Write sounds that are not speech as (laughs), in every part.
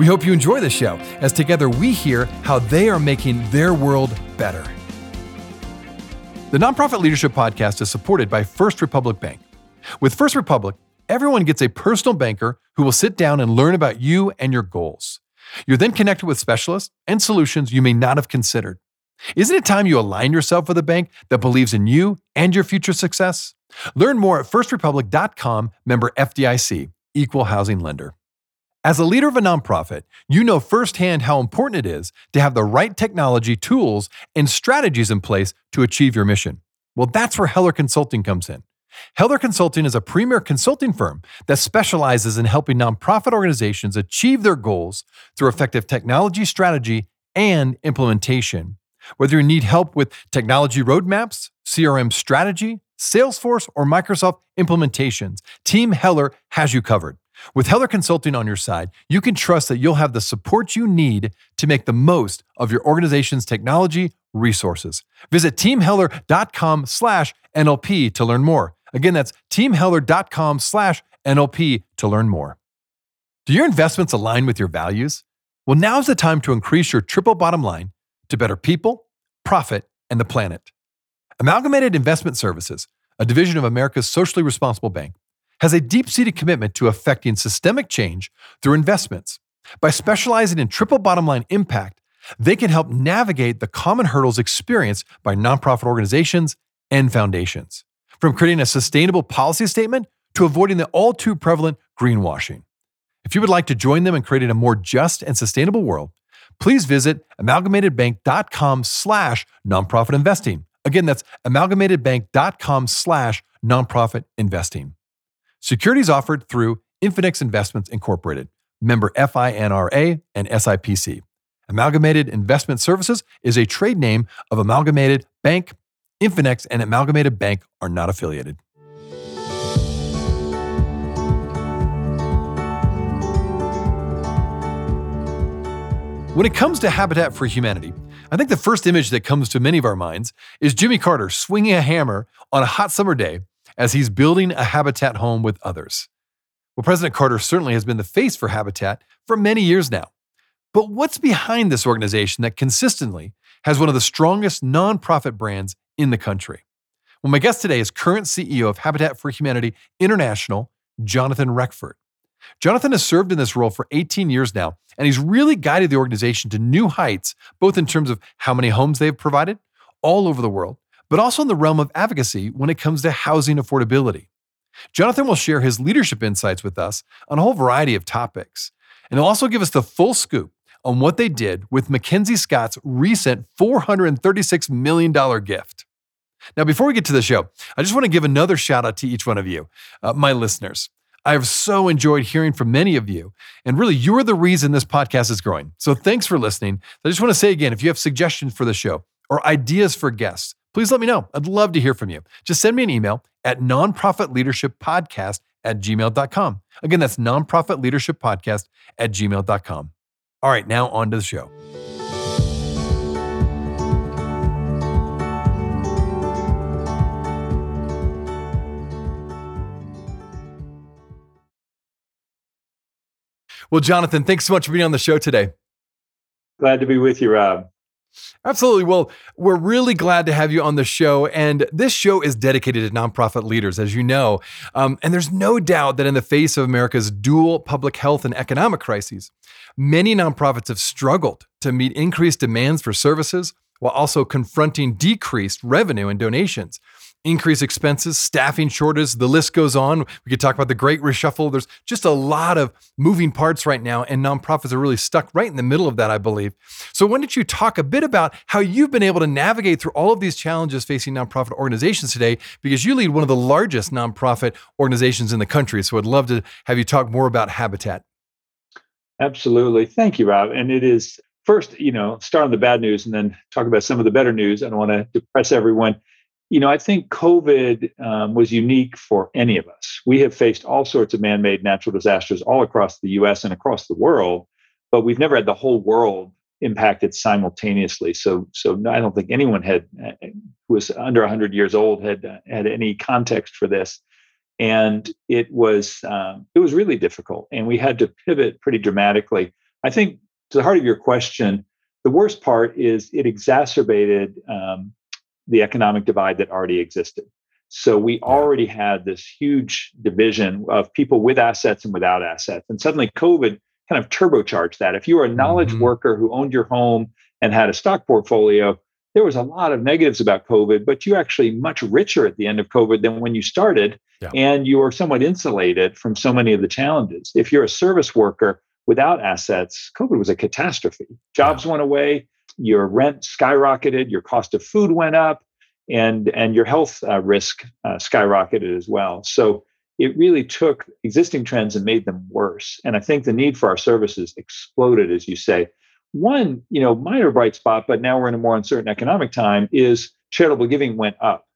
We hope you enjoy the show as together we hear how they are making their world better. The Nonprofit Leadership Podcast is supported by First Republic Bank. With First Republic, everyone gets a personal banker who will sit down and learn about you and your goals. You're then connected with specialists and solutions you may not have considered. Isn't it time you align yourself with a bank that believes in you and your future success? Learn more at firstrepublic.com, member FDIC, equal housing lender. As a leader of a nonprofit, you know firsthand how important it is to have the right technology, tools, and strategies in place to achieve your mission. Well, that's where Heller Consulting comes in. Heller Consulting is a premier consulting firm that specializes in helping nonprofit organizations achieve their goals through effective technology strategy and implementation. Whether you need help with technology roadmaps, CRM strategy, Salesforce, or Microsoft implementations, Team Heller has you covered. With Heller Consulting on your side, you can trust that you'll have the support you need to make the most of your organization's technology resources. Visit teamheller.com slash NLP to learn more. Again, that's teamheller.com slash NLP to learn more. Do your investments align with your values? Well, now's the time to increase your triple bottom line to better people, profit, and the planet. Amalgamated Investment Services, a division of America's socially responsible bank, has a deep seated commitment to affecting systemic change through investments. By specializing in triple bottom line impact, they can help navigate the common hurdles experienced by nonprofit organizations and foundations, from creating a sustainable policy statement to avoiding the all too prevalent greenwashing. If you would like to join them in creating a more just and sustainable world, please visit amalgamatedbank.com slash nonprofit investing. Again, that's amalgamatedbank.com slash nonprofit investing. Securities offered through Infinex Investments Incorporated, member FINRA and SIPC. Amalgamated Investment Services is a trade name of Amalgamated Bank. Infinex and Amalgamated Bank are not affiliated. When it comes to Habitat for Humanity, I think the first image that comes to many of our minds is Jimmy Carter swinging a hammer on a hot summer day as he's building a habitat home with others. Well, President Carter certainly has been the face for Habitat for many years now. But what's behind this organization that consistently has one of the strongest nonprofit brands in the country? Well, my guest today is current CEO of Habitat for Humanity International, Jonathan Reckford. Jonathan has served in this role for 18 years now, and he's really guided the organization to new heights, both in terms of how many homes they've provided all over the world, but also in the realm of advocacy when it comes to housing affordability. Jonathan will share his leadership insights with us on a whole variety of topics. And he'll also give us the full scoop on what they did with Mackenzie Scott's recent $436 million gift. Now, before we get to the show, I just want to give another shout out to each one of you, uh, my listeners. I have so enjoyed hearing from many of you. And really, you're the reason this podcast is growing. So thanks for listening. I just want to say again if you have suggestions for the show or ideas for guests, please let me know. I'd love to hear from you. Just send me an email at nonprofitleadershippodcast at gmail.com. Again, that's nonprofitleadershippodcast at gmail.com. All right, now on to the show. Well, Jonathan, thanks so much for being on the show today. Glad to be with you, Rob. Absolutely. Well, we're really glad to have you on the show. And this show is dedicated to nonprofit leaders, as you know. Um, and there's no doubt that in the face of America's dual public health and economic crises, many nonprofits have struggled to meet increased demands for services while also confronting decreased revenue and donations increased expenses, staffing shortages, the list goes on. We could talk about the great reshuffle. There's just a lot of moving parts right now, and nonprofits are really stuck right in the middle of that, I believe. So, why don't you talk a bit about how you've been able to navigate through all of these challenges facing nonprofit organizations today? Because you lead one of the largest nonprofit organizations in the country. So, I'd love to have you talk more about Habitat. Absolutely. Thank you, Rob. And it is first, you know, start on the bad news and then talk about some of the better news. I don't want to depress everyone. You know, I think COVID um, was unique for any of us. We have faced all sorts of man made natural disasters all across the US and across the world, but we've never had the whole world impacted simultaneously. So, so I don't think anyone had who was under 100 years old had had any context for this and it was um, it was really difficult and we had to pivot pretty dramatically i think to the heart of your question the worst part is it exacerbated um, the economic divide that already existed so we already had this huge division of people with assets and without assets and suddenly covid kind of turbocharged that if you were a knowledge mm-hmm. worker who owned your home and had a stock portfolio there was a lot of negatives about COVID, but you're actually much richer at the end of COVID than when you started. Yeah. And you are somewhat insulated from so many of the challenges. If you're a service worker without assets, COVID was a catastrophe. Jobs yeah. went away, your rent skyrocketed, your cost of food went up, and, and your health uh, risk uh, skyrocketed as well. So it really took existing trends and made them worse. And I think the need for our services exploded, as you say. One, you know, minor bright spot, but now we're in a more uncertain economic time, is charitable giving went up.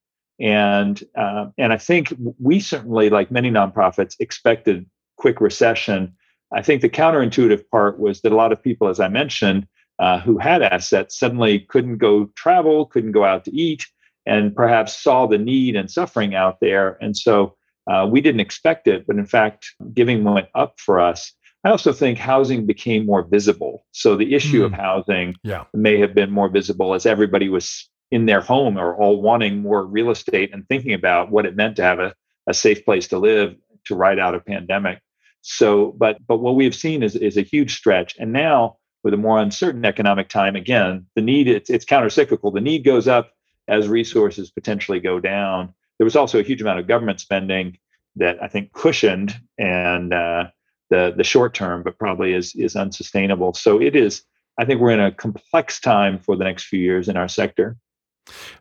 And uh, and I think we certainly, like many nonprofits, expected quick recession. I think the counterintuitive part was that a lot of people, as I mentioned, uh, who had assets suddenly couldn't go travel, couldn't go out to eat, and perhaps saw the need and suffering out there. And so uh, we didn't expect it, but in fact, giving went up for us. I also think housing became more visible. So the issue mm. of hmm. housing yeah. may have been more visible as everybody was in their home or all wanting more real estate and thinking about what it meant to have a, a safe place to live to ride out a pandemic. So, but but what we have seen is is a huge stretch. And now with a more uncertain economic time, again, the need it's it's countercyclical. The need goes up as resources potentially go down. There was also a huge amount of government spending that I think cushioned and uh, the the short term, but probably is is unsustainable. So it is. I think we're in a complex time for the next few years in our sector.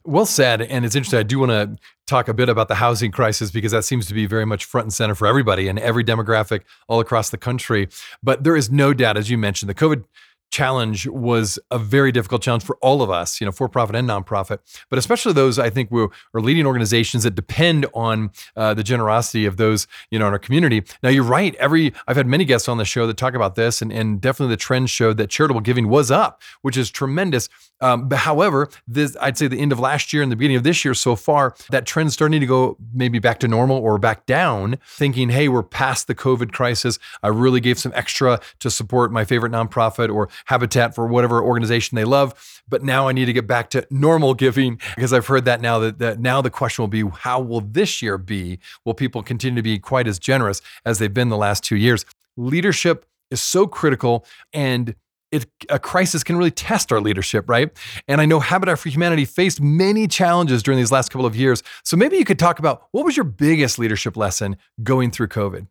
Well said. And it's interesting. I do want to talk a bit about the housing crisis because that seems to be very much front and center for everybody and every demographic all across the country. But there is no doubt, as you mentioned, the COVID challenge was a very difficult challenge for all of us, you know, for profit and nonprofit, but especially those I think were leading organizations that depend on uh, the generosity of those, you know, in our community. Now, you're right. Every I've had many guests on the show that talk about this, and, and definitely the trend showed that charitable giving was up, which is tremendous. Um, but however, this I'd say the end of last year and the beginning of this year so far, that trend's starting to go maybe back to normal or back down. Thinking, hey, we're past the COVID crisis. I really gave some extra to support my favorite nonprofit or habitat for whatever organization they love. But now I need to get back to normal giving because I've heard that now that, that now the question will be how will this year be? Will people continue to be quite as generous as they've been the last two years? Leadership is so critical and it, a crisis can really test our leadership, right? And I know Habitat for Humanity faced many challenges during these last couple of years. So maybe you could talk about what was your biggest leadership lesson going through COVID?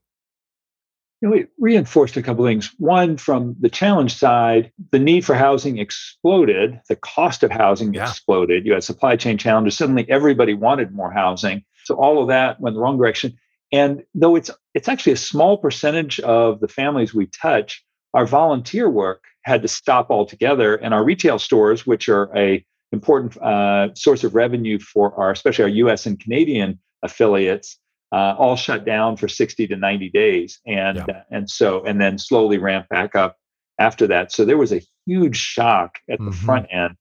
You know, it reinforced a couple things. One, from the challenge side, the need for housing exploded. The cost of housing yeah. exploded. You had supply chain challenges. Suddenly, everybody wanted more housing. So all of that went the wrong direction. And though it's it's actually a small percentage of the families we touch, our volunteer work had to stop altogether. And our retail stores, which are a important uh, source of revenue for our, especially our U.S. and Canadian affiliates, uh, all shut down for 60 to 90 days and yeah. uh, and so and then slowly ramp back up after that so there was a huge shock at the mm-hmm. front end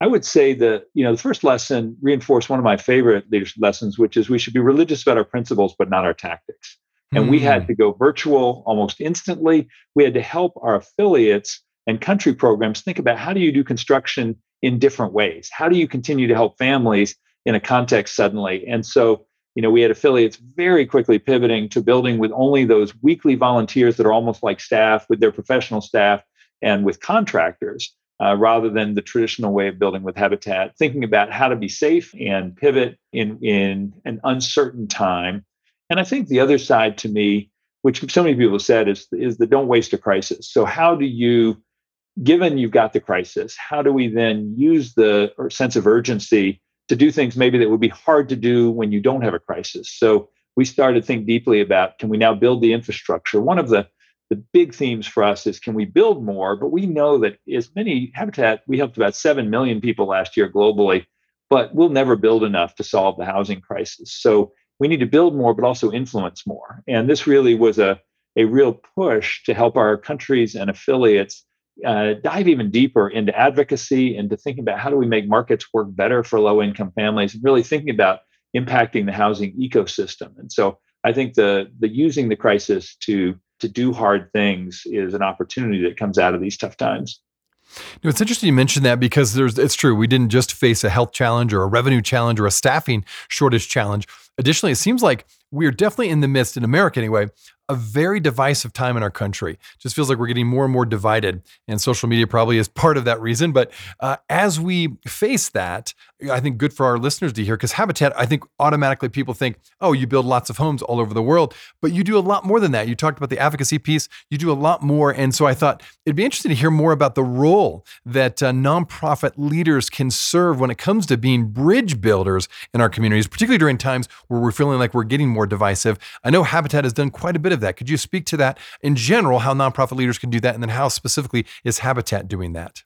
i would say that you know the first lesson reinforced one of my favorite leadership lessons which is we should be religious about our principles but not our tactics and mm-hmm. we had mm. to go virtual almost instantly we had to help our affiliates and country programs think about how do you do construction in different ways how do you continue to help families in a context suddenly and so you know, we had affiliates very quickly pivoting to building with only those weekly volunteers that are almost like staff with their professional staff and with contractors, uh, rather than the traditional way of building with Habitat, thinking about how to be safe and pivot in, in an uncertain time. And I think the other side to me, which so many people have said, is, is the don't waste a crisis. So, how do you, given you've got the crisis, how do we then use the sense of urgency to do things maybe that would be hard to do when you don't have a crisis. So we started to think deeply about can we now build the infrastructure? One of the the big themes for us is can we build more? But we know that as many Habitat, we helped about 7 million people last year globally, but we'll never build enough to solve the housing crisis. So we need to build more, but also influence more. And this really was a, a real push to help our countries and affiliates uh, dive even deeper into advocacy and to thinking about how do we make markets work better for low income families and really thinking about impacting the housing ecosystem. And so I think the the using the crisis to to do hard things is an opportunity that comes out of these tough times. Know, it's interesting you mentioned that because there's it's true. We didn't just face a health challenge or a revenue challenge or a staffing shortage challenge. Additionally, it seems like we're definitely in the midst, in America anyway, a very divisive time in our country. Just feels like we're getting more and more divided, and social media probably is part of that reason. But uh, as we face that, I think good for our listeners to hear because Habitat, I think automatically people think, oh, you build lots of homes all over the world, but you do a lot more than that. You talked about the advocacy piece, you do a lot more. And so I thought it'd be interesting to hear more about the role that uh, nonprofit leaders can serve when it comes to being bridge builders in our communities, particularly during times where we're feeling like we're getting more divisive. I know Habitat has done quite a bit of that. Could you speak to that in general, how nonprofit leaders can do that, and then how specifically is Habitat doing that?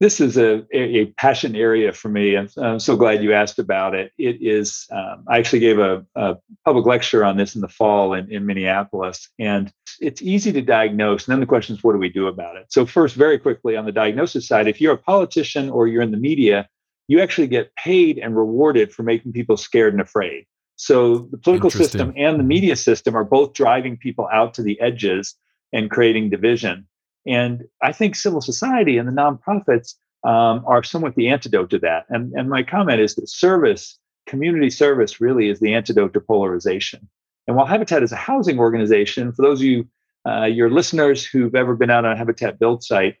This is a, a, passion area for me. I'm, I'm, so glad you asked about it. It is, um, I actually gave a, a, public lecture on this in the fall in, in Minneapolis, and it's easy to diagnose. And then the question is, what do we do about it? So, first, very quickly on the diagnosis side, if you're a politician or you're in the media, you actually get paid and rewarded for making people scared and afraid. So the political system and the media system are both driving people out to the edges and creating division. And I think civil society and the nonprofits um, are somewhat the antidote to that. And, and my comment is that service, community service, really is the antidote to polarization. And while Habitat is a housing organization, for those of you, uh, your listeners who've ever been out on a Habitat build site,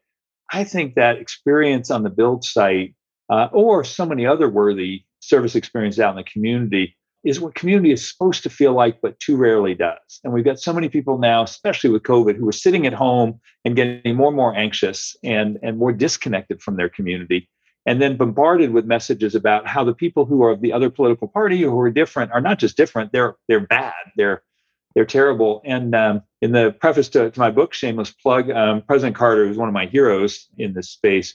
I think that experience on the build site uh, or so many other worthy service experiences out in the community is what community is supposed to feel like, but too rarely does. And we've got so many people now, especially with COVID, who are sitting at home and getting more and more anxious and, and more disconnected from their community. And then bombarded with messages about how the people who are of the other political party or who are different are not just different, they're they're bad. They're they're terrible. And um, in the preface to, to, my book, Shameless Plug, um, President Carter, who's one of my heroes in this space,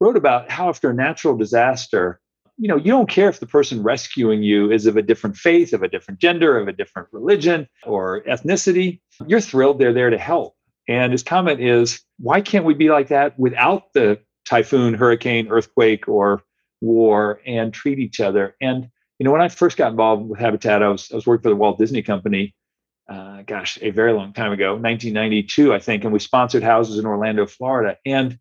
wrote about how after a natural disaster, you know, you don't care if the person rescuing you is of a different faith, of a different gender, of a different religion or ethnicity. You're thrilled they're there to help. And his comment is, why can't we be like that without the typhoon, hurricane, earthquake, or war and treat each other? And, you know, when I first got involved with Habitat, I was, I was working for the Walt Disney Company, uh, gosh, a very long time ago, 1992, I think, and we sponsored houses in Orlando, Florida. And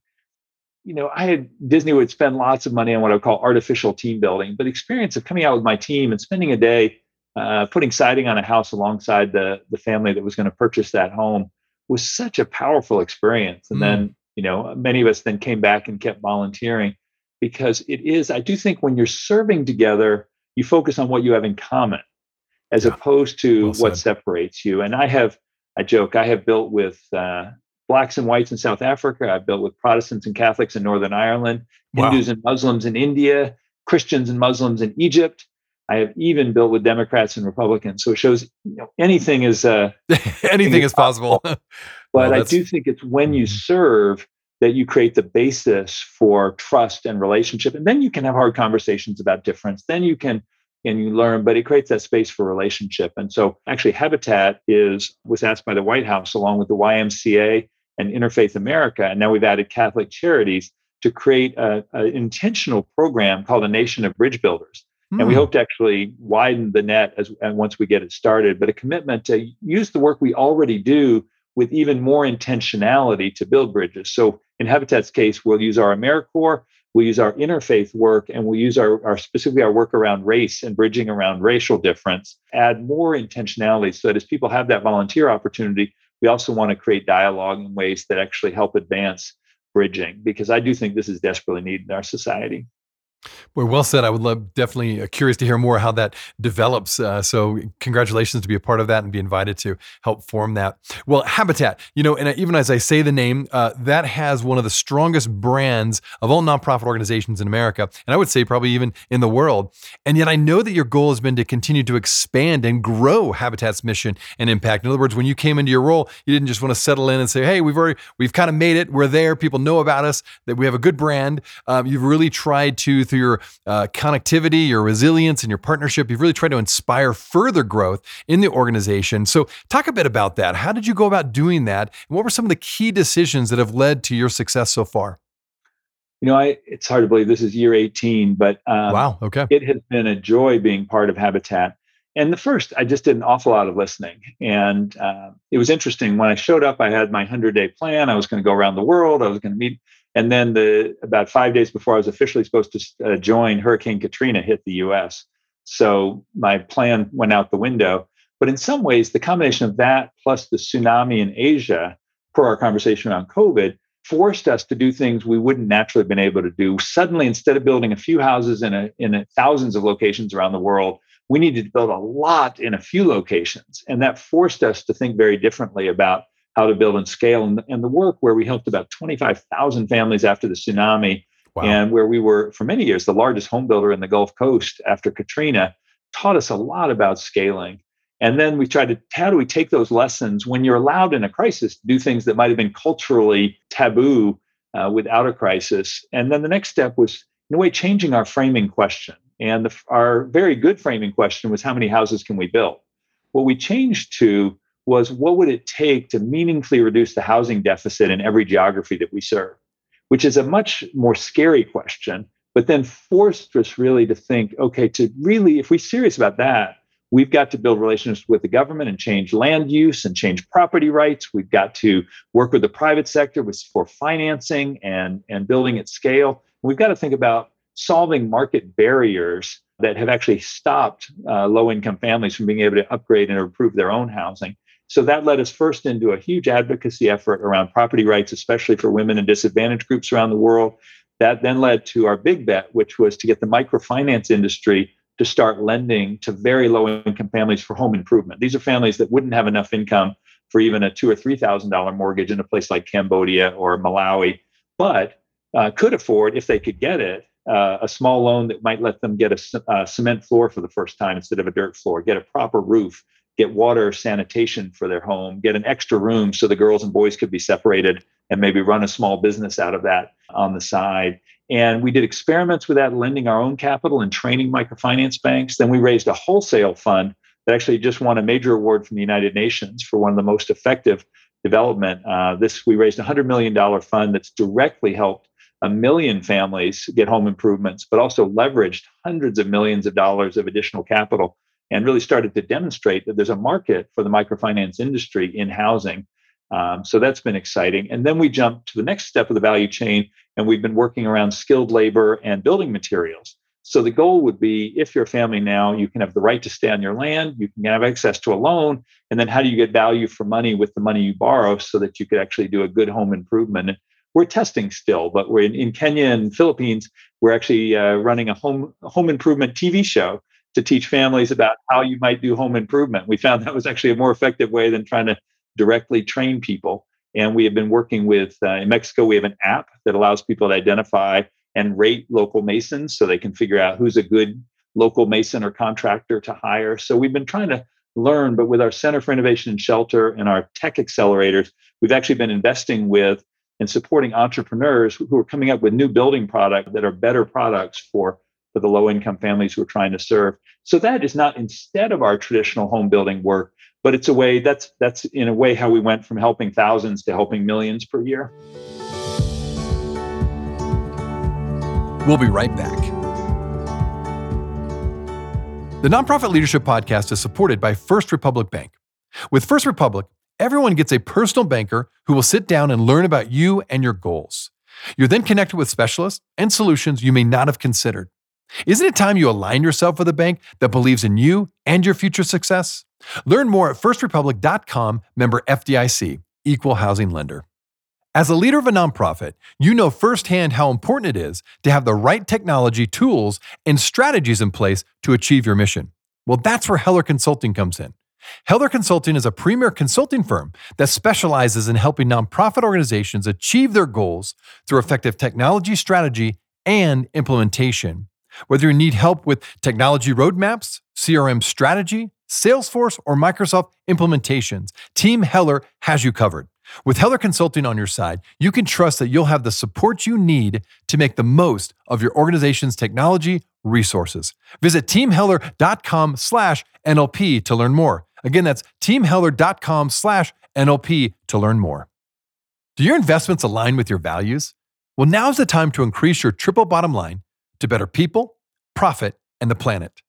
you know, I had Disney would spend lots of money on what I would call artificial team building, but experience of coming out with my team and spending a day uh, putting siding on a house alongside the the family that was going to purchase that home was such a powerful experience. And mm. then, you know, many of us then came back and kept volunteering because it is. I do think when you're serving together, you focus on what you have in common, as yeah. opposed to well what separates you. And I have, I joke, I have built with uh, blacks and whites in South Africa. I've built with Protestants and Catholics in Northern Ireland, wow. Hindus and Muslims in India, Christians and Muslims in Egypt. I have even built with Democrats and Republicans. So it shows you know, anything is uh, (laughs) anything is possible. (laughs) but well, I do think it's when you mm-hmm. serve that you create the basis for trust and relationship, and then you can have hard conversations about difference. Then you can and you learn, but it creates that space for relationship. And so actually Habitat is was asked by the White House along with the YMCA and Interfaith America, and now we've added Catholic Charities to create an intentional program called a Nation of Bridge Builders. Mm. And we hmm. hope to actually widen the net as once we get it started, but a commitment to use the work we already do with even more intentionality to build bridges. So in Habitat's case, we'll use our AmeriCorps, we'll use our interfaith work, and we'll use our, our specifically our work around race and bridging around racial difference, add more intentionality so that as people have that volunteer opportunity, we also want to create dialogue in ways that actually help advance bridging because I do think this is desperately needed in our society. Well, well said. I would love definitely uh, curious to hear more how that develops. Uh, so, congratulations to be a part of that and be invited to help form that. Well, Habitat, you know, and even as I say the name, uh, that has one of the strongest brands of all nonprofit organizations in America, and I would say probably even in the world. And yet, I know that your goal has been to continue to expand and grow Habitat's mission and impact. In other words, when you came into your role, you didn't just want to settle in and say, "Hey, we've already we've kind of made it. We're there. People know about us. That we have a good brand." Um, you've really tried to through your uh, connectivity, your resilience, and your partnership. You've really tried to inspire further growth in the organization. So, talk a bit about that. How did you go about doing that? And what were some of the key decisions that have led to your success so far? You know, I, it's hard to believe this is year 18, but um, wow, okay. It has been a joy being part of Habitat. And the first, I just did an awful lot of listening. And uh, it was interesting. When I showed up, I had my 100 day plan. I was going to go around the world. I was going to meet and then the about five days before I was officially supposed to uh, join, Hurricane Katrina hit the U.S. So my plan went out the window. But in some ways, the combination of that plus the tsunami in Asia, per our conversation around COVID, forced us to do things we wouldn't naturally have been able to do. Suddenly, instead of building a few houses in a, in a, thousands of locations around the world, we needed to build a lot in a few locations. And that forced us to think very differently about how to build and scale. And, and the work where we helped about 25,000 families after the tsunami, wow. and where we were, for many years, the largest home builder in the Gulf Coast after Katrina, taught us a lot about scaling. And then we tried to, how do we take those lessons when you're allowed in a crisis to do things that might have been culturally taboo uh, without a crisis? And then the next step was, in a way, changing our framing question. And the, our very good framing question was, how many houses can we build? What we changed to was what would it take to meaningfully reduce the housing deficit in every geography that we serve, which is a much more scary question, but then forced us really to think okay, to really, if we're serious about that, we've got to build relationships with the government and change land use and change property rights. We've got to work with the private sector for financing and, and building at scale. We've got to think about solving market barriers that have actually stopped uh, low income families from being able to upgrade and improve their own housing. So that led us first into a huge advocacy effort around property rights, especially for women and disadvantaged groups around the world. That then led to our big bet, which was to get the microfinance industry to start lending to very low income families for home improvement. These are families that wouldn't have enough income for even a two or three thousand dollar mortgage in a place like Cambodia or Malawi, but uh, could afford, if they could get it, uh, a small loan that might let them get a, a cement floor for the first time instead of a dirt floor, get a proper roof, get water sanitation for their home, get an extra room so the girls and boys could be separated and maybe run a small business out of that on the side. And we did experiments with that, lending our own capital and training microfinance banks. Then we raised a wholesale fund that actually just won a major award from the United Nations for one of the most effective development. Uh, this we raised a hundred million dollar fund that's directly helped a million families get home improvements, but also leveraged hundreds of millions of dollars of additional capital and really started to demonstrate that there's a market for the microfinance industry in housing. Um, so that's been exciting. And then we jumped to the next step of the value chain, and we've been working around skilled labor and building materials. So the goal would be if you're a family now, you can have the right to stay on your land, you can have access to a loan, and then how do you get value for money with the money you borrow so that you could actually do a good home improvement? We're testing still, but we're in, in Kenya and Philippines. We're actually uh, running a home home improvement TV show to teach families about how you might do home improvement. We found that was actually a more effective way than trying to directly train people. And we have been working with, uh, in Mexico, we have an app that allows people to identify and rate local masons so they can figure out who's a good local mason or contractor to hire. So we've been trying to learn, but with our Center for Innovation and Shelter and our tech accelerators, we've actually been investing with and supporting entrepreneurs who are coming up with new building products that are better products for for the low income families we're trying to serve. So that is not instead of our traditional home building work, but it's a way that's that's in a way how we went from helping thousands to helping millions per year. We'll be right back. The Nonprofit Leadership Podcast is supported by First Republic Bank. With First Republic, everyone gets a personal banker who will sit down and learn about you and your goals. You're then connected with specialists and solutions you may not have considered. Isn't it time you align yourself with a bank that believes in you and your future success? Learn more at firstrepublic.com, member FDIC, equal housing lender. As a leader of a nonprofit, you know firsthand how important it is to have the right technology, tools, and strategies in place to achieve your mission. Well, that's where Heller Consulting comes in. Heller Consulting is a premier consulting firm that specializes in helping nonprofit organizations achieve their goals through effective technology strategy and implementation. Whether you need help with technology roadmaps, CRM strategy, Salesforce, or Microsoft implementations, Team Heller has you covered. With Heller Consulting on your side, you can trust that you'll have the support you need to make the most of your organization's technology resources. Visit teamheller.com slash NLP to learn more. Again, that's teamheller.com slash NLP to learn more. Do your investments align with your values? Well, now's the time to increase your triple bottom line to better people, profit, and the planet.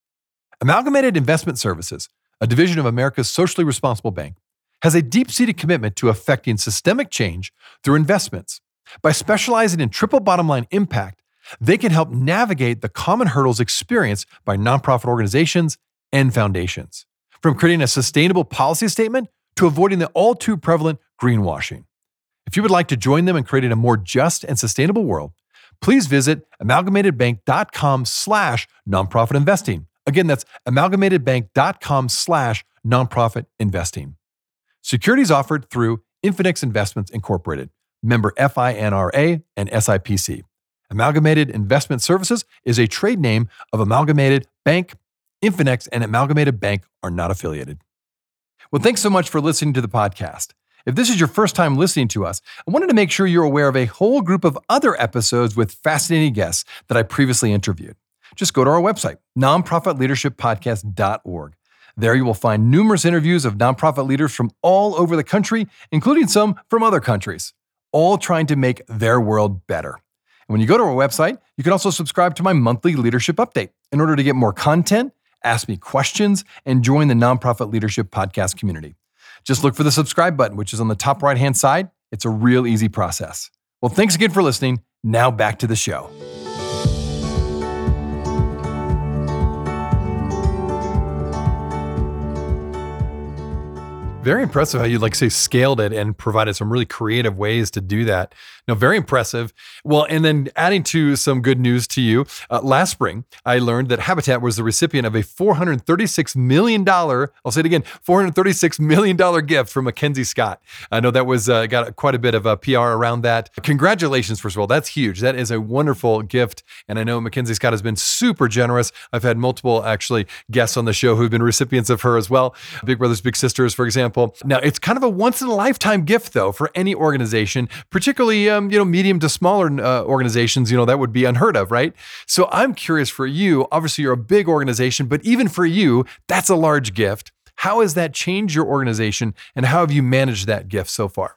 Amalgamated Investment Services, a division of America's socially responsible bank, has a deep seated commitment to affecting systemic change through investments. By specializing in triple bottom line impact, they can help navigate the common hurdles experienced by nonprofit organizations and foundations from creating a sustainable policy statement to avoiding the all too prevalent greenwashing. If you would like to join them in creating a more just and sustainable world, please visit amalgamatedbank.com slash nonprofit investing. Again, that's amalgamatedbank.com slash nonprofit investing. Securities offered through Infinex Investments Incorporated, member FINRA and SIPC. Amalgamated Investment Services is a trade name of Amalgamated Bank Infinex and Amalgamated Bank are not affiliated. Well, thanks so much for listening to the podcast. If this is your first time listening to us, I wanted to make sure you're aware of a whole group of other episodes with fascinating guests that I previously interviewed. Just go to our website, nonprofitleadershippodcast.org. There you will find numerous interviews of nonprofit leaders from all over the country, including some from other countries, all trying to make their world better. And when you go to our website, you can also subscribe to my monthly leadership update in order to get more content ask me questions, and join the Nonprofit Leadership Podcast community. Just look for the subscribe button, which is on the top right hand side. It's a real easy process. Well, thanks again for listening. Now back to the show. Very impressive how you like say scaled it and provided some really creative ways to do that. No, very impressive. Well, and then adding to some good news to you, uh, last spring I learned that Habitat was the recipient of a 436 million dollar. I'll say it again, 436 million dollar gift from Mackenzie Scott. I know that was uh, got quite a bit of a uh, PR around that. Congratulations, first of all, that's huge. That is a wonderful gift, and I know Mackenzie Scott has been super generous. I've had multiple actually guests on the show who've been recipients of her as well. Big Brothers Big Sisters, for example example. Now, it's kind of a once in a lifetime gift, though, for any organization, particularly um, you know medium to smaller uh, organizations. You know that would be unheard of, right? So I'm curious for you. Obviously, you're a big organization, but even for you, that's a large gift. How has that changed your organization, and how have you managed that gift so far?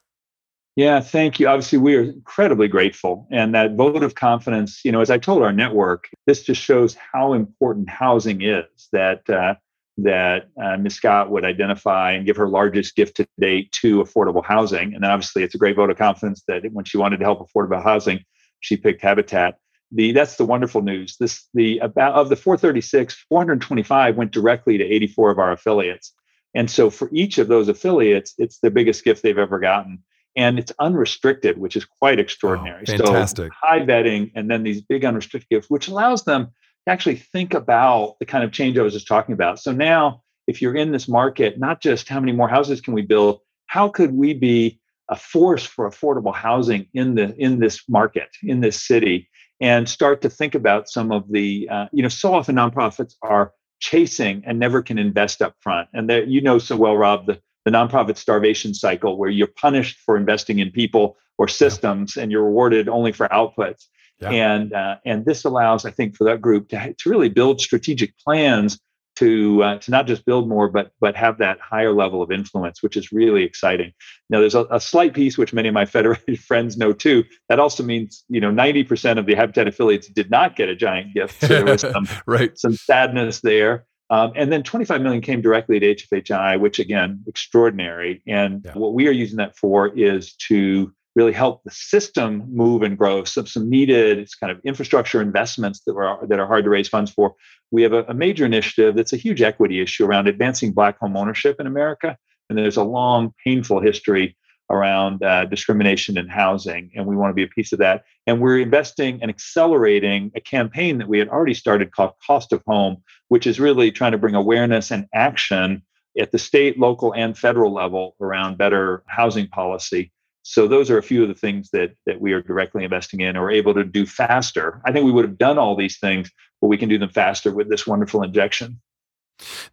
Yeah, thank you. Obviously, we are incredibly grateful. And that vote of confidence, you know, as I told our network, this just shows how important housing is. That uh, that uh, Ms. Scott would identify and give her largest gift to date to affordable housing. And then obviously it's a great vote of confidence that when she wanted to help affordable housing, she picked Habitat. The that's the wonderful news. This the about of the 436, 425 went directly to 84 of our affiliates. And so for each of those affiliates, it's the biggest gift they've ever gotten. And it's unrestricted, which is quite extraordinary. Oh, fantastic. So high vetting and then these big unrestricted gifts, which allows them actually think about the kind of change I was just talking about. So now, if you're in this market, not just how many more houses can we build, how could we be a force for affordable housing in the in this market in this city, and start to think about some of the uh, you know so often nonprofits are chasing and never can invest up front, and that you know so well, Rob the the nonprofit starvation cycle where you're punished for investing in people or systems and you're rewarded only for outputs. Yeah. And uh, and this allows, I think, for that group to to really build strategic plans to uh, to not just build more, but but have that higher level of influence, which is really exciting. Now, there's a, a slight piece which many of my (laughs) federated friends know too. That also means you know 90% of the Habitat affiliates did not get a giant gift, so there was (laughs) some right. some sadness there. Um, and then 25 million came directly to HFHI, which again, extraordinary. And yeah. what we are using that for is to really help the system move and grow. Some some needed kind of infrastructure investments that are that are hard to raise funds for. We have a, a major initiative that's a huge equity issue around advancing Black home ownership in America, and there's a long, painful history around uh, discrimination in housing, and we want to be a piece of that. And we're investing and accelerating a campaign that we had already started called Cost of Home, which is really trying to bring awareness and action at the state, local, and federal level around better housing policy. So those are a few of the things that that we are directly investing in or able to do faster. I think we would have done all these things, but we can do them faster with this wonderful injection.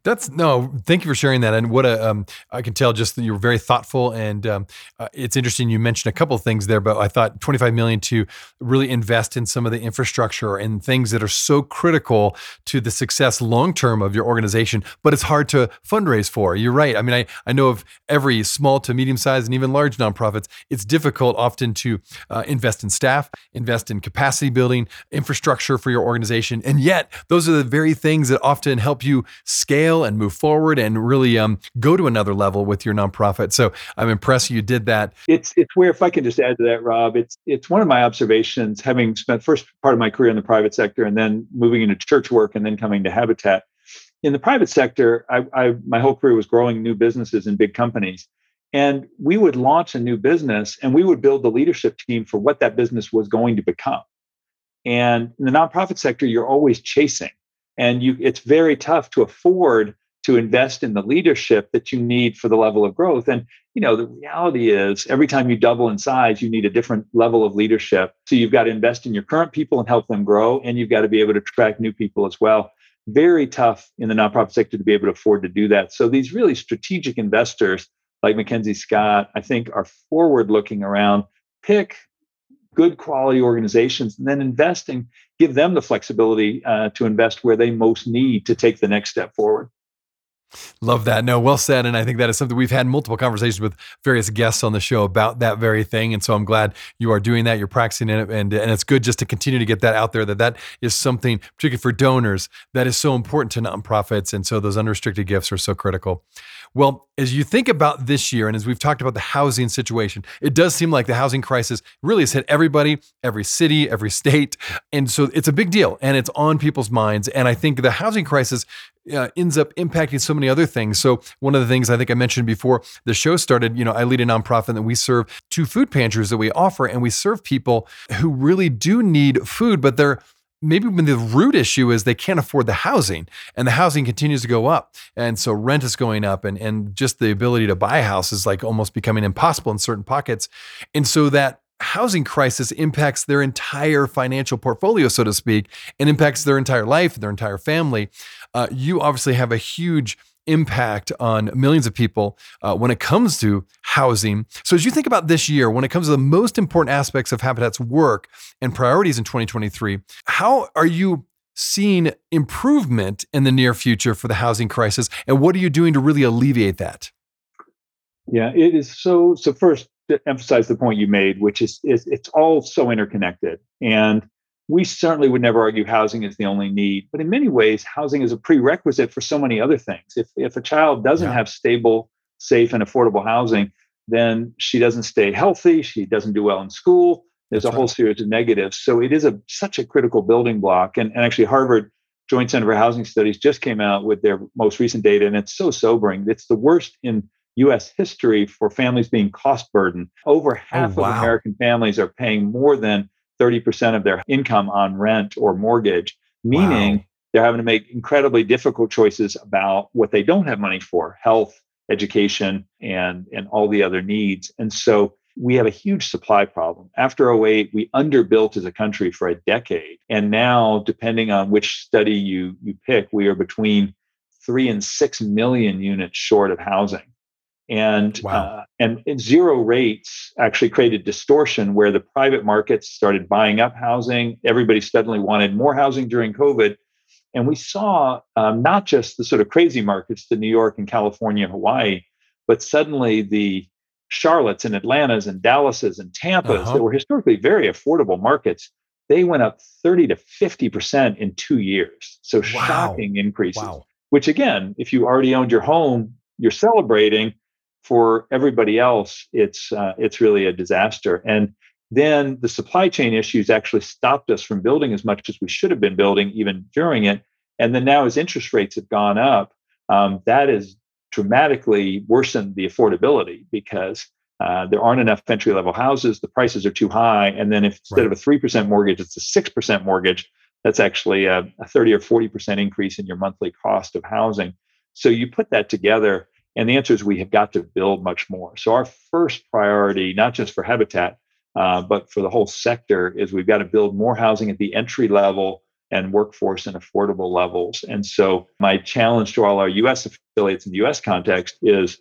That's no. Thank you for sharing that. And what a um, I can tell just that you're very thoughtful. And um, uh, it's interesting. You mentioned a couple of things there, but I thought 25 million to really invest in some of the infrastructure and things that are so critical to the success long term of your organization. But it's hard to fundraise for. You're right. I mean, I I know of every small to medium sized and even large nonprofits. It's difficult often to uh, invest in staff, invest in capacity building, infrastructure for your organization, and yet those are the very things that often help you scale and move forward and really um, go to another level with your nonprofit. So I'm impressed you did that. It's it's where if I can just add to that, Rob, it's it's one of my observations, having spent first part of my career in the private sector and then moving into church work and then coming to Habitat. In the private sector, I, I my whole career was growing new businesses in big companies. And we would launch a new business and we would build the leadership team for what that business was going to become. And in the nonprofit sector, you're always chasing and you it's very tough to afford to invest in the leadership that you need for the level of growth. And you know the reality is every time you double in size you need a different level of leadership. So you've got to invest in your current people and help them grow and you've got to be able to attract new people as well. Very tough in the nonprofit sector to be able to afford to do that. So these really strategic investors like mackenzie scott i think are forward looking around. Pick good quality organizations and then investing give them the flexibility uh, to invest where they most need to take the next step forward Love that. No, well said. And I think that is something we've had multiple conversations with various guests on the show about that very thing. And so I'm glad you are doing that. You're practicing it. And, and it's good just to continue to get that out there that that is something, particularly for donors, that is so important to nonprofits. And so those unrestricted gifts are so critical. Well, as you think about this year, and as we've talked about the housing situation, it does seem like the housing crisis really has hit everybody, every city, every (laughs) state. And so it's a big deal and it's on people's minds. And I think the housing crisis uh, ends up impacting so many other things. So one of the things I think I mentioned before the show started, you know, I lead a nonprofit that we serve two food pantries that we offer, and we serve people who really do need food, but they're maybe the root issue is they can't afford the housing and the housing continues to go up and so rent is going up and, and just the ability to buy a house is like almost becoming impossible in certain pockets. And so that housing crisis impacts their entire financial portfolio so to speak and impacts their entire life and their entire family. Uh, you obviously have a huge impact on millions of people uh, when it comes to housing. So, as you think about this year, when it comes to the most important aspects of Habitat's work and priorities in 2023, how are you seeing improvement in the near future for the housing crisis? And what are you doing to really alleviate that? Yeah, it is so. So, first, to emphasize the point you made, which is, is it's all so interconnected. And we certainly would never argue housing is the only need, but in many ways, housing is a prerequisite for so many other things. If if a child doesn't yeah. have stable, safe, and affordable housing, then she doesn't stay healthy. She doesn't do well in school. There's That's a whole series of negatives. So it is a such a critical building block. And, and actually, Harvard Joint Center for Housing Studies just came out with their most recent data, and it's so sobering. It's the worst in US history for families being cost burdened. Over oh, half oh, wow. of American families are paying more than 30% of their income on rent or mortgage, meaning wow. they're having to make incredibly difficult choices about what they don't have money for health, education, and, and all the other needs. And so we have a huge supply problem. After 08, we underbuilt as a country for a decade. And now, depending on which study you, you pick, we are between three and six million units short of housing and wow. uh, and, zero rates actually created distortion where the private markets started buying up housing everybody suddenly wanted more housing during covid and we saw um, not just the sort of crazy markets the new york and california and hawaii but suddenly the charlottes and atlantas and dallases and tampas uh-huh. that were historically very affordable markets they went up 30 to 50% in two years so wow. shocking increases wow. which again if you already owned your home you're celebrating for everybody else, it's uh, it's really a disaster. And then the supply chain issues actually stopped us from building as much as we should have been building even during it. And then now, as interest rates have gone up, um, that has dramatically worsened the affordability because uh, there aren't enough entry level houses, the prices are too high. And then if instead right. of a 3% mortgage, it's a 6% mortgage, that's actually a, a 30 or 40% increase in your monthly cost of housing. So you put that together, and the answer is we have got to build much more. So our first priority, not just for Habitat, uh, but for the whole sector, is we've got to build more housing at the entry level and workforce and affordable levels. And so my challenge to all our U.S. affiliates in the U.S. context is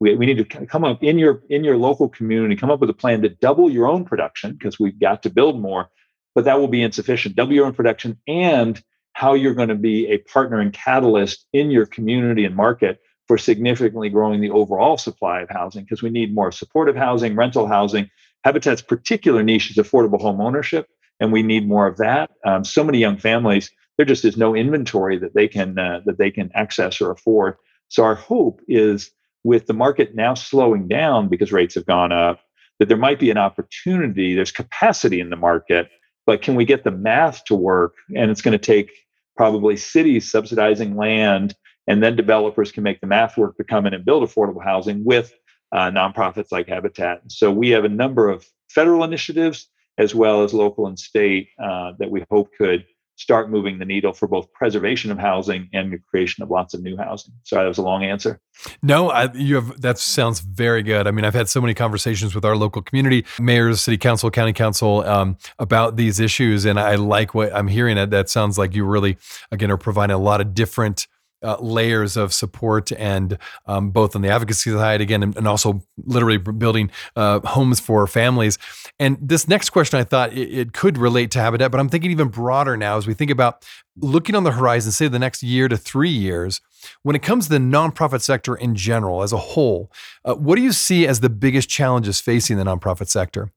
we, we need to come up in your in your local community, come up with a plan to double your own production because we've got to build more, but that will be insufficient. Double your own production and how you're going to be a partner and catalyst in your community and market for significantly growing the overall supply of housing because we need more supportive housing, rental housing. Habitat's particular niche is affordable home ownership, and we need more of that. Um, so many young families, there just is no inventory that they can uh, that they can access or afford. So our hope is with the market now slowing down because rates have gone up, that there might be an opportunity. There's capacity in the market but can we get the math to work? And it's going to take probably cities subsidizing land, and then developers can make the math work to come in and build affordable housing with uh, nonprofits like Habitat. So we have a number of federal initiatives as well as local and state uh, that we hope could start moving the needle for both preservation of housing and the creation of lots of new housing. Sorry, that was a long answer. No, I, you have that sounds very good. I mean, I've had so many conversations with our local community, mayors, city council, county council, um, about these issues, and I like what I'm hearing. That that sounds like you really, again, are providing a lot of different uh, layers of support and um, both on the advocacy side again and, and also literally building uh, homes for families and this next question i thought it, it, could relate to habitat but i'm thinking even broader now as we think about looking on the horizon say the next year to three years when it comes to the nonprofit sector in general as a whole uh, what do you see as the biggest challenges facing the nonprofit sector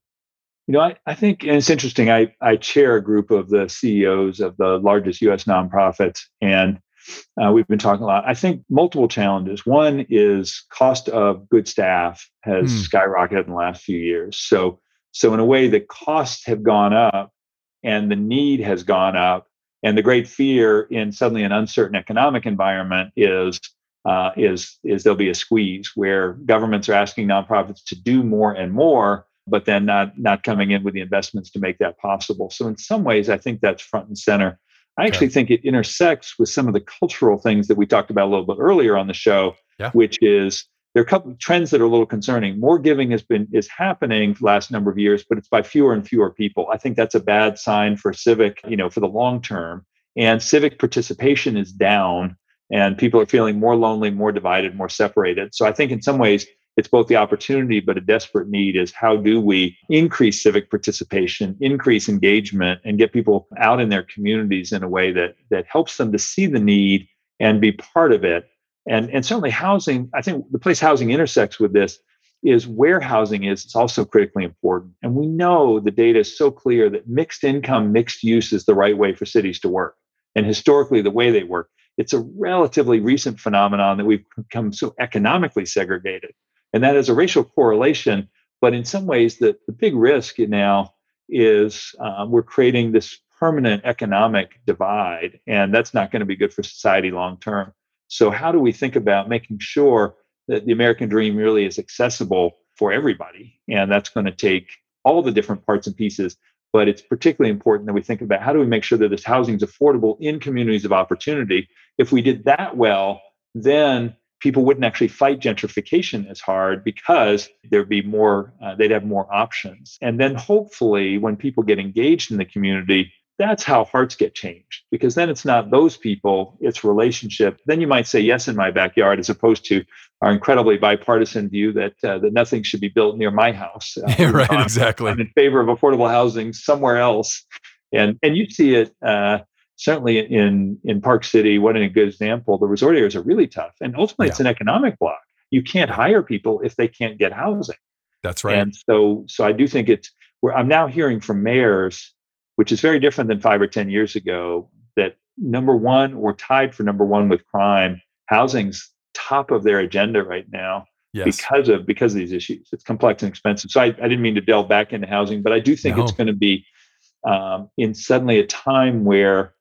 you know, I, I think, and it's interesting, I, I chair a group of the CEOs of the largest US nonprofits. And uh, we've been talking a lot. I think multiple challenges. One is cost of good staff has mm. skyrocketed in the last few years. So, so in a way, the costs have gone up, and the need has gone up. And the great fear in suddenly an uncertain economic environment is uh, is is there'll be a squeeze where governments are asking nonprofits to do more and more, but then not not coming in with the investments to make that possible. So in some ways, I think that's front and center. I actually okay. think it intersects with some of the cultural things that we talked about a little bit earlier on the show, yeah. which is there are a couple of trends that are a little concerning. More giving has been is happening last number of years, but it's by fewer and fewer people. I think that's a bad sign for civic, you know, for the long term. And civic participation is down, and people are feeling more lonely, more divided, more separated. So I think in some ways it's both the opportunity but a desperate need is how do we increase civic participation increase engagement and get people out in their communities in a way that that helps them to see the need and be part of it. And and certainly housing i think the place housing intersects with this is where housing is it's also critically important. And we know the data is so clear that mixed income mixed use is the right way for cities to work. And historically the way they work it's a relatively recent phenomenon that we've become so economically segregated and that is a racial correlation. But in some ways, the, the big risk now is um, we're creating this permanent economic divide, and that's not going to be good for society long term. So, how do we think about making sure that the American dream really is accessible for everybody? And that's going to take all the different parts and pieces. But it's particularly important that we think about how do we make sure that this housing is affordable in communities of opportunity. If we did that well, then people wouldn't actually fight gentrification as hard because there'd be more uh, they'd have more options. And then hopefully when people get engaged in the community that's how hearts get changed because then it's not those people it's relationship. Then you might say yes in my backyard as opposed to our incredibly bipartisan view that uh, that nothing should be built near my house. (laughs) Uh, yeah, right exactly. I'm in favor of affordable housing somewhere else. And and you see it uh, certainly in in Park City, what a good example. The resort areas are really tough, and ultimately, yeah. it's an economic block. You can't hire people if they can't get housing. That's right. And so, so I do think it's where I'm now hearing from mayors, which is very different than five or ten years ago. That number one, or tied for number one with crime. Housing's top of their agenda right now. Yes. because of because of these issues. It's complex and expensive. So I, I didn't mean to delve back into housing, but I do think no. it's going to be um, in suddenly a time where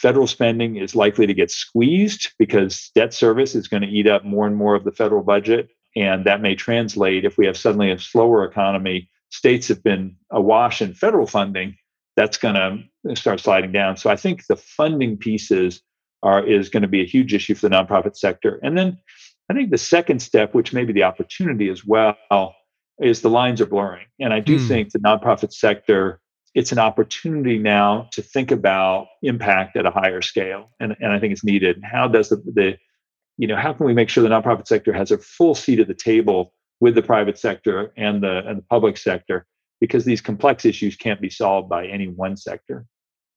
Federal spending is likely to get squeezed because debt service is going to eat up more and more of the federal budget. and that may translate if we have suddenly a slower economy. States have been awash in federal funding. That's going to start sliding down. So I think the funding pieces are is going to be a huge issue for the nonprofit sector. And then I think the second step, which may be the opportunity as well, is the lines are blurring. And I do hmm. think the nonprofit sector, it's an opportunity now to think about impact at a higher scale. And, and I think it's needed. How does the, the, you know, how can we make sure the nonprofit sector has a full seat at the table with the private sector and the and the public sector? Because these complex issues can't be solved by any one sector.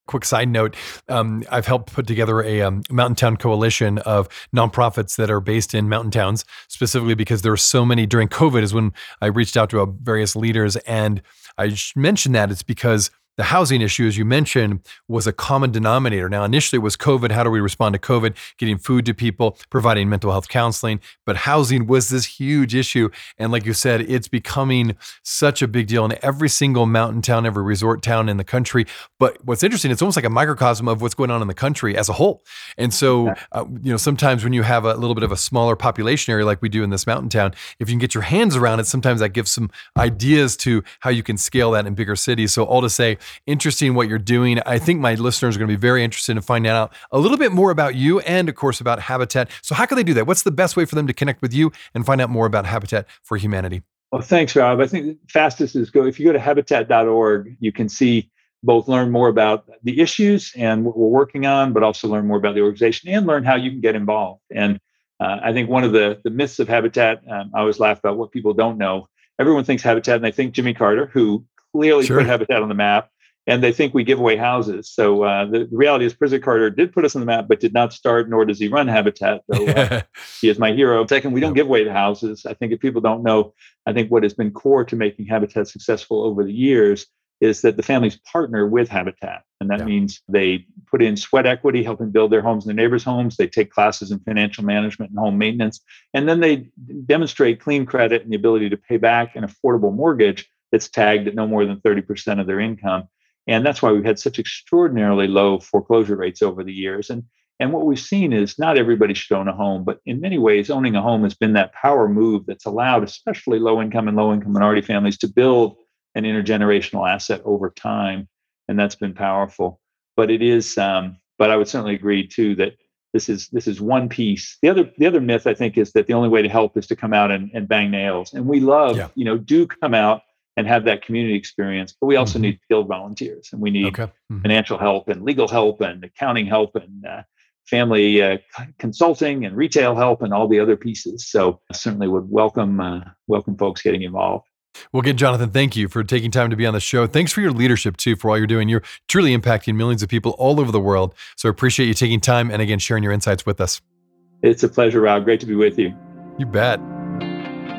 Quick side note um, I've helped put together a um, mountain town coalition of nonprofits that are based in mountain towns, specifically because there were so many during COVID, is when I reached out to uh, various leaders. And I mentioned that it's because the housing issue, as you mentioned, was a common denominator. Now, initially it was COVID. How do we respond to COVID? Getting food to people, providing mental health counseling. But housing was this huge issue. And like you said, it's becoming such a big deal in every single mountain town, every resort town in the country. But what's interesting, it's almost like a microcosm of what's going on in the country as a whole. And so, uh, you know, sometimes when you have a little bit of a smaller population area like we do in this mountain town, if you can get your hands around it, sometimes that gives some ideas to how you can scale that in bigger cities. So, all to say, interesting what you're doing. I think my listeners are going to be very interested in finding out a little bit more about you and, of course, about Habitat. So, how can they do that? What's the best way for them to connect with you and find out more about Habitat for Humanity? Well, thanks, Rob. I think fastest is go if you go to habitat.org, you can see both learn more about the issues and what we're working on, but also learn more about the organization and learn how you can get involved. And uh, I think one of the the myths of Habitat, um, I always laugh about what people don't know. Everyone thinks Habitat, and they think Jimmy Carter, who clearly sure. put Habitat on the map, and they think we give away houses. So uh, the, the, reality is, President Carter did put us on the map, but did not start, nor does he run Habitat. Though uh, (laughs) he is my hero. Second, we don't give away the houses. I think if people don't know, I think what has been core to making Habitat successful over the years is that the families partner with Habitat, and that yeah. means they put in sweat equity, helping build their homes and their neighbors' homes. They take classes in financial management and home maintenance, and then they demonstrate clean credit and the ability to pay back an affordable mortgage that's tagged at no more than 30% of their income and that's why we've had such extraordinarily low foreclosure rates over the years. And and what we've seen is not everybody should own a home, but in many ways, owning a home has been that power move that's allowed, especially low income and low income minority families, to build an intergenerational asset over time. And that's been powerful. But it is, um, but I would certainly agree too that this is this is one piece. The other the other myth I think is that the only way to help is to come out and, and bang nails. And we love, yeah. you know, do come out and have that community experience. But we also mm-hmm. need field volunteers, and we need okay. mm-hmm. financial help and legal help and accounting help and uh, family uh, consulting and retail help and all the other pieces. So I certainly would welcome uh, welcome folks getting involved. Well, again, Jonathan, thank you for taking time to be on the show. Thanks for your leadership too, for all you're doing. You're truly impacting millions of people all over the world. So I appreciate you taking time and again sharing your insights with us. It's a pleasure, Rob. Great to be with you. You bet.